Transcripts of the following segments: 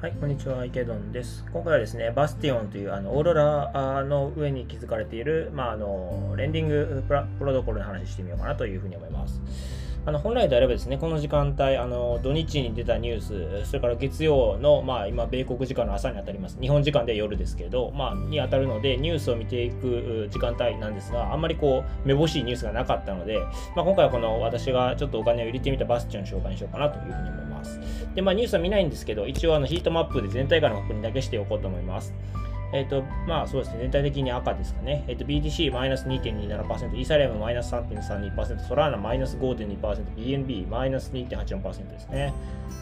はい、こんにちは、池ドンです。今回はですね、バスティオンというあのオーロラの上に築かれている、まあ、あのレンディングプロトコルの話してみようかなというふうに思います。あの本来であればですね、この時間帯、あの土日に出たニュース、それから月曜の、まあ、今、米国時間の朝に当たります。日本時間で夜ですけど、まあ、に当たるので、ニュースを見ていく時間帯なんですが、あんまりこう、めぼしいニュースがなかったので、まあ、今回はこの私がちょっとお金を入れてみたバスチョン紹介にしようかなというふうに思います。で、まあ、ニュースは見ないんですけど、一応あのヒートマップで全体からの確認だけしておこうと思います。えっ、ー、と、まあそうですね、全体的に赤ですかね。えっ、ー、と、BTC マイナス2.27%、イーサリアムマイナス3.32%、ソラーナマイナス5.2%、BNB マイナス2.84%ですね。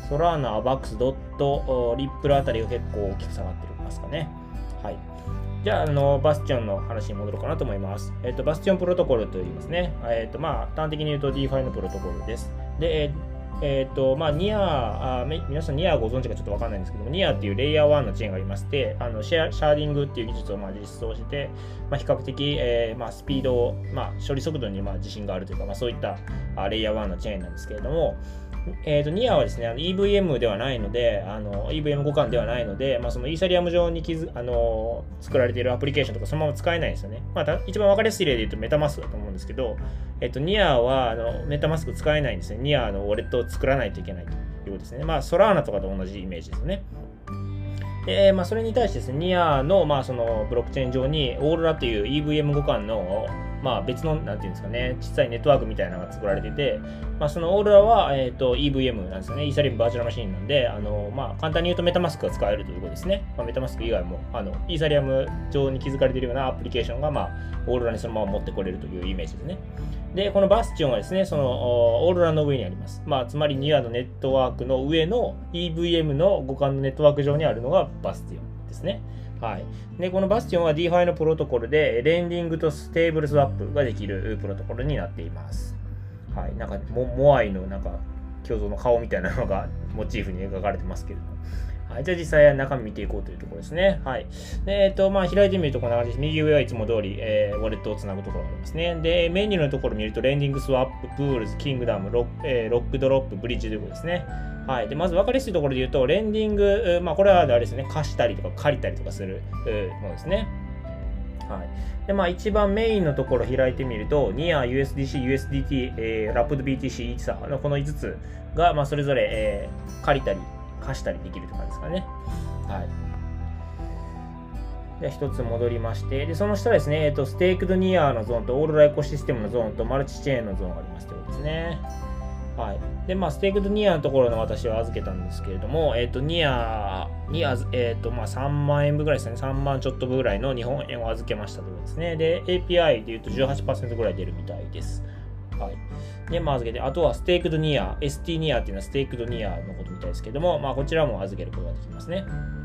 ソラーナ、アバックス、ドット、リップルあたりが結構大きく下がってますかね。はい。じゃあ、あの、バスチョンの話に戻ろうかなと思います。えっ、ー、と、バスチョンプロトコルと言いますね。えっ、と、まあ、端的に言うと DeFi のプロトコルです。で、えーえっ、ー、と、まあ、 NEAR あ、皆さん NEAR ご存知かちょっとわかんないんですけども、 NEAR っていうレイヤー1のチェーンがありまして、あのシェア sharding っていう技術をまあ実装して、まあ、比較的、えーまあ、スピード、まあ、処理速度にまあ自信があるというか、まあ、そういったあレイヤー1のチェーンなんですけれども、えーと、 NEAR はですね、EVM ではないので、あの EVM 互換ではないので、まあ、その Ethereum 上にあの作られているアプリケーションとかそのまま使えないんですよね。まあ、一番分かりやすい例で言うと MetaMask だと思うんですけど、えっ、ー、と、ニアはあのメタマスク使えないんですね。ニアのウォレットを作らないといけないということですね。まあ、ソラーナとかと同じイメージですね。で、まあ、それに対してですね、ニアの,、まあそのブロックチェーン上にオーロラという EVM 互換のまあ、別の、なんていうんですかね、小さいネットワークみたいなのが作られてて、まあ、そのオーロラは、えーと、EVM なんですよね。イーサリアムバーチャルマシンなんで、あのまあ、簡単に言うとメタマスクが使えるということですね。まあ、メタマスク以外もあのイーサリアム上に築かれているようなアプリケーションが、まあ、Aurora にそのまま持ってこれるというイメージですね。で、この Bastion はですね、その Aurora の上にあります。まあ、つまり NEAR のネットワークの上の EVM の互換のネットワーク上にあるのが Bastion ですね。はい。で、このバスティオンは DeFi のプロトコルで、 lending と stable swap ができるプロトコルになっています。はい。なんか、モモアイのなんか、胸像の顔みたいなのがモチーフに描かれてますけれども。はい、じゃあ実際中身見ていこうというところですね。はい。で、えっ、ー、と、まあ、開いてみるとこんな感じです。右上はいつも通り、えー、ウォレットをつなぐところがありますね。で、メニューのところ見ると、レンディング、スワップ、 Pools、キングダム、ロッ,、えー、ロックドロップ、ブリッジということですね。はい。で、まず分かりやすいところで言うと、レンディング、まあ、これはあれですね、貸したりとか借りたりとかするものですね。はい。で、まあ、一番メインのところ開いてみると、 NEAR、USDC、USDT、えー、 wrapped BTC、イーサーのこの5つが、まあ、それぞれ、えー、借りたり、貸したりできるとかですかね。はい。で、一つ戻りまして、で、その下ですね、えっ、と、ステークドニアのゾーンとオーロラエコシステムのゾーンとマルチチェーンのゾーンがありますということですね。はい。で、まあ、ステークドニアのところの私は預けたんですけれども、えっ、ー、と、ニアにあえっ、ー、と、まあ、3万円分ぐらいですね。3万ちょっと分ぐらいの日本円を預けましたということですね。で、API で言うと18%ぐらい出るみたいです。はい。で、まあ、預けて、あとはステークドニア、ST ニアっていうのはステークドニアのことみたいですけども、まあ、こちらも預けることができますね。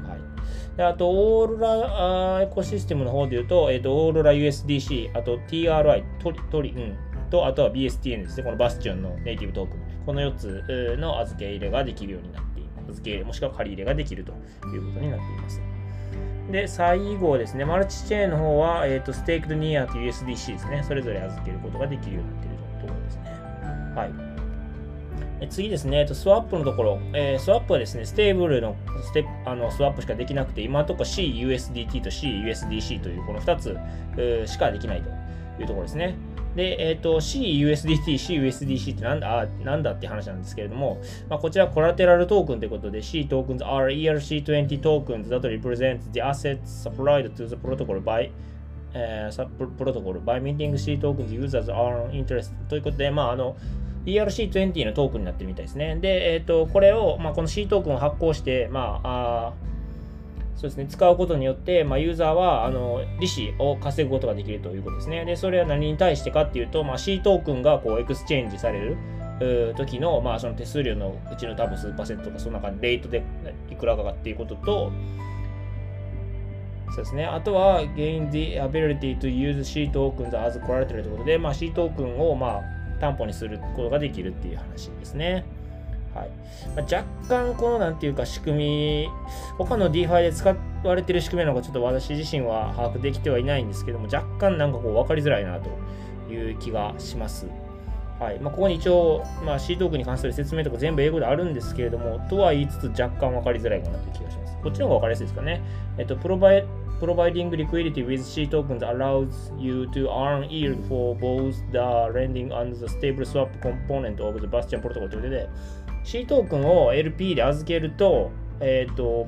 はい。であと、オーロラエコシステムの方で言うと、えっ、ー、と、オーロラ USDC、あと TRI、トリ、トリ、うん、と、あとは BSTN ですね。このバスチョンのネイティブトークン。この4つの預け入れができるようになっています。預け入れもしくは借り入れができるということになっています。で、最後ですね、マルチチェーンの方は、えっ、ー、と、ステークドニアと USDC ですね。それぞれ預けることができるようになっているところですね。はい。次ですね、スワップのところ、えー、スワップはですね、ステーブルのステあのスワップしかできなくて、今のところ CUSDT と CUSDC というこの2つしかできないというところですね。で、えっ、ー、と、CUSDT、CUSDC ってなんだあなんだって話なんですけれども、まあ、こちら collateral token ということで、C tokens are ERC20 tokens that represent the assets supplied to the protocol by えー、protocol by minting C tokens users earn interest ということで、まあ、あの、ERC20 のトークンになってるみたいですね。で、えっ、ー、と、これを、まあ、この C トークンを発行して、まあ、あそうですね、使うことによって、まあ、ユーザーはあの利子を稼ぐことができるということですね。で、それは何に対してかっていうと、まあ、C トークンがこうエクスチェンジされる時の,、まあその手数料のうちの多分数パーセントとか、その中にレートでいくらかかっていうことと、そうですね。あとは、gain the ability to use C tokens as collateral ということで、まあ、C トークンを、まあ、担保にすることができるっていう話ですね。はいまあ、若干このなんていうか仕組み、他の DeFi で使われてる仕組みなのかちょっと私自身は把握できてはいないんですけども、若干なんかこう分かりづらいなという気がします。はい。まあ、ここに一応、まあ、C トークに関する説明とか全部英語であるんですけれども、とは言いつつ若干分かりづらいかなという気がします。こっちの方が分かりやすいですかね。えっと、provide, providing liquidity with C tokens allows you to earn yield for both the lending and the stable swap component of the Bastion protocol ということで、C トークンを LP で預けると、えっと、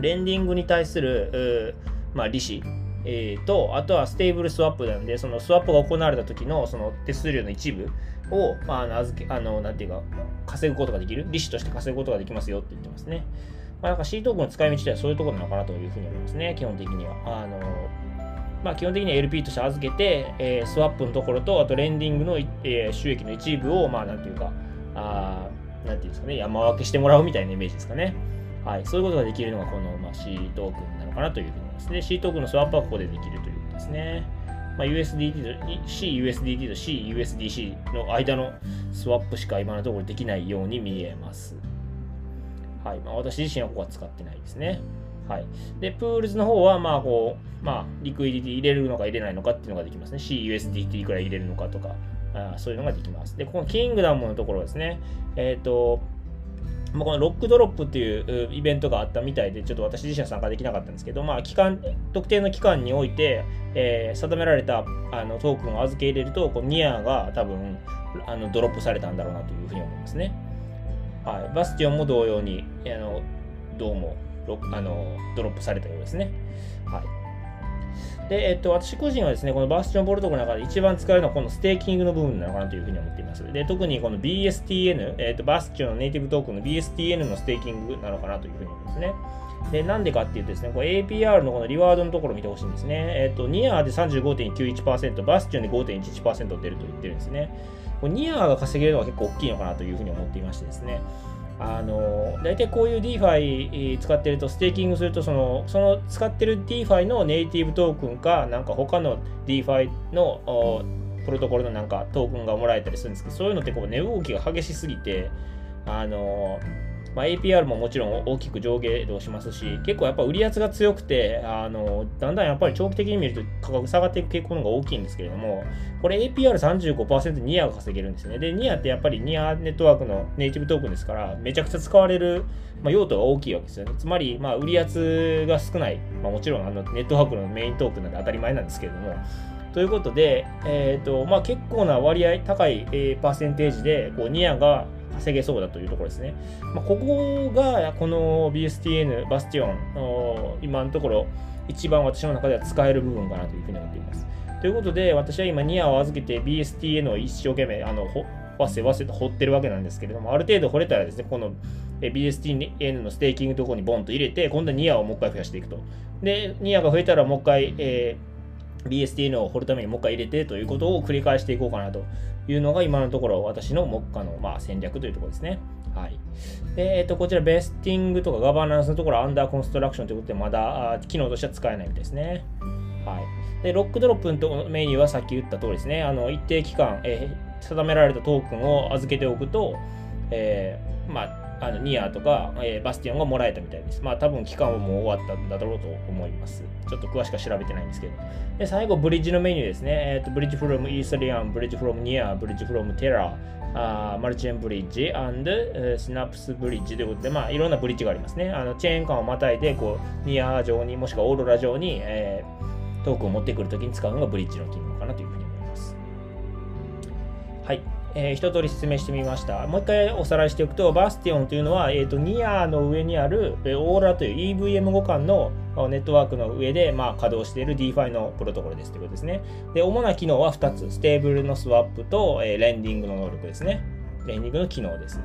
レンディングに対する、まあ、利子えー、と、あとはステーブルスワップなんで、そのスワップが行われた時のその手数料の一部を、まあ、あの預け、あの、なんていうか、稼ぐことができる、利子として稼ぐことができますよって言ってますね。まあ、なんか C トークンの使い道ではそういうところなのかなというふうに思いますね、基本的には。あの、まあ、基本的には LP として預けて、えー、スワップのところと、あとレンディングの、えー、収益の一部を、まあ、なんていうか、あなんていうんですかね、山分けしてもらうみたいなイメージですかね。はい、そういうことができるのがこの、まあ、C トークンなのかなというふうに思いますね。C トークンのスワップはここでできるということですね。まあ、USDT と CUSDT と CUSDC の間のスワップしか今のところできないように見えます。はい。まあ、私自身はここは使ってないですね。はい。で、 Pools の方は、まあ、こう、まあ、リクイディティ入れるのか入れないのかっていうのができますね。CUSDT いくら入れるのかとか、あそういうのができます。で、このキングダムのところですね。えっ、ー、と、まあ、このロックドロップっていうイベントがあったみたいで、ちょっと私自身は参加できなかったんですけど、まあ、期間、特定の期間において、えー、定められたあのトークンを預け入れると、こうニアが多分あのドロップされたんだろうなというふうに思いますね。はい、バスティオンも同様に、あのどうもあのドロップされたようですね。はいで、えっと、私個人はですね、このバースチョンボルトコの中で一番使えるのはこのステーキングの部分なのかなというふうに思っています。で、特にこの BSTN、えっと、バースチョンのネイティブトークンの BSTN のステーキングなのかなというふうに思いますね。で、なんでかっていうとですね、これ APR のこのリワードのところを見てほしいんですね。えっと、ニアで35.91%、バスチョンで5.11%出ると言ってるんですね。これニアが稼げるのは結構大きいのかなというふうに思っていましてですね。あの大体こういう DeFi 使ってるとステーキングするとそのその使ってる DeFi のネイティブトークンかなんか他の DeFi のプロトコルのなんかトークンがもらえたりするんですけどそういうのってこう値動きが激しすぎてあのまあ、APR ももちろん大きく上下動しますし、結構やっぱ売り圧が強くて、あのだんだんやっぱり長期的に見ると価格下がっていく傾向の方が大きいんですけれども、これ APR35% ニアが稼げるんですね。で、ニアってやっぱりニアネットワークのネイティブトークンですから、めちゃくちゃ使われる、まあ、用途が大きいわけですよね。つまり、まあ、売り圧が少ない、まあ、もちろんあのネットワークのメイントークンなんで当たり前なんですけれども、ということで、えーとまあ、結構な割合、高い、えー、パーセンテージでこうニアが稼げそうだというところですね。まあ、ここがこの BSTN、バスティオン、今のところ一番私の中では使える部分かなというふうに思っています。ということで、私は今ニアを預けて BSTN を一生懸命、あの、わせわせと掘ってるわけなんですけれども、ある程度掘れたらですね、この BSTN のステーキングところにボンと入れて、今度はニアをもう一回増やしていくと。で、ニアが増えたらもう一回、えー、BSTN を掘るためにもう一回入れてということを繰り返していこうかなというのが今のところ私の目下のまあ戦略というところですね。はい。で、えっ、と、こちら vesting とかガバナンスのところ under construction ということでまだ機能としては使えないみたいですね。はい。で、ロックドロップのメニューはさっき言った通りですね。あの、一定期間、えー、定められたトークンを預けておくと、えー、まあ、あのニアとか、えー、バスティオンがもらえたみたいです。まあ多分期間はもう終わったんだろうと思います。ちょっと詳しくは調べてないんですけど。で、最後、ブリッジのメニューですね。え、ー、と、 bridge from Ethereum、 bridge from NEAR、 bridge from Terraー、マルチェンブリッジ、アンド、シナプスブリッジということで、まあいろんなブリッジがありますね。あのチェーン間をまたいで、こう、ニア上にもしくはオーロラ上に、えー、トークを持ってくるときに使うのがブリッジの機能かなというふうに思います。はい。えー、一通り説明してみました。もう一回おさらいしておくと、バスティオンというのは、えーと、ニアの上にある、えー、オーラという EVM 互換のネットワークの上で、まあ、稼働している DeFi のプロトコルですということですね。で、主な機能は2つ。ステーブルのスワップと、えー、レンディングの能力ですね。レンディングの機能です。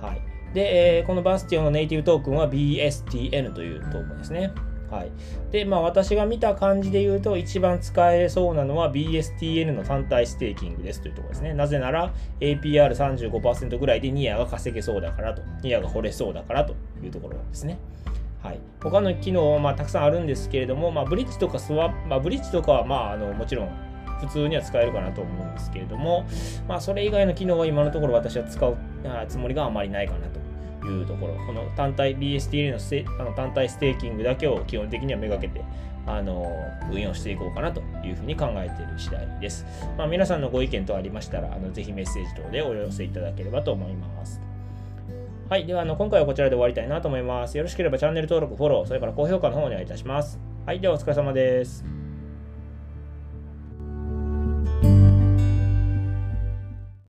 はい。で、えー、このバスティオンのネイティブトークンは BSTN というトークンですね。はい。で、まあ私が見た感じで言うと、一番使えそうなのは BSTN の単体ステーキングですというところですね。なぜなら APR35% ぐらいでニアが稼げそうだからと、ニアが掘れそうだからというところですね。はい、他の機能はまあたくさんあるんですけれども、まあ、ブリッジとかスワップ、まあ、ブリッジとかはまああのもちろん普通には使えるかなと思うんですけれども、まあ、それ以外の機能は今のところ私は使うつもりがあまりないかなというところ、この単体 BSTL のスあの単体ステーキングだけを基本的にはめがけて、あの運用していこうかなというふうに考えている次第です。まあ、皆さんのご意見等ありましたら、あのぜひメッセージ等でお寄せいただければと思います。はい。では、あの今回はこちらで終わりたいなと思います。よろしければチャンネル登録、フォロー、それから高評価の方お願いいたします。はい。では、お疲れ様です。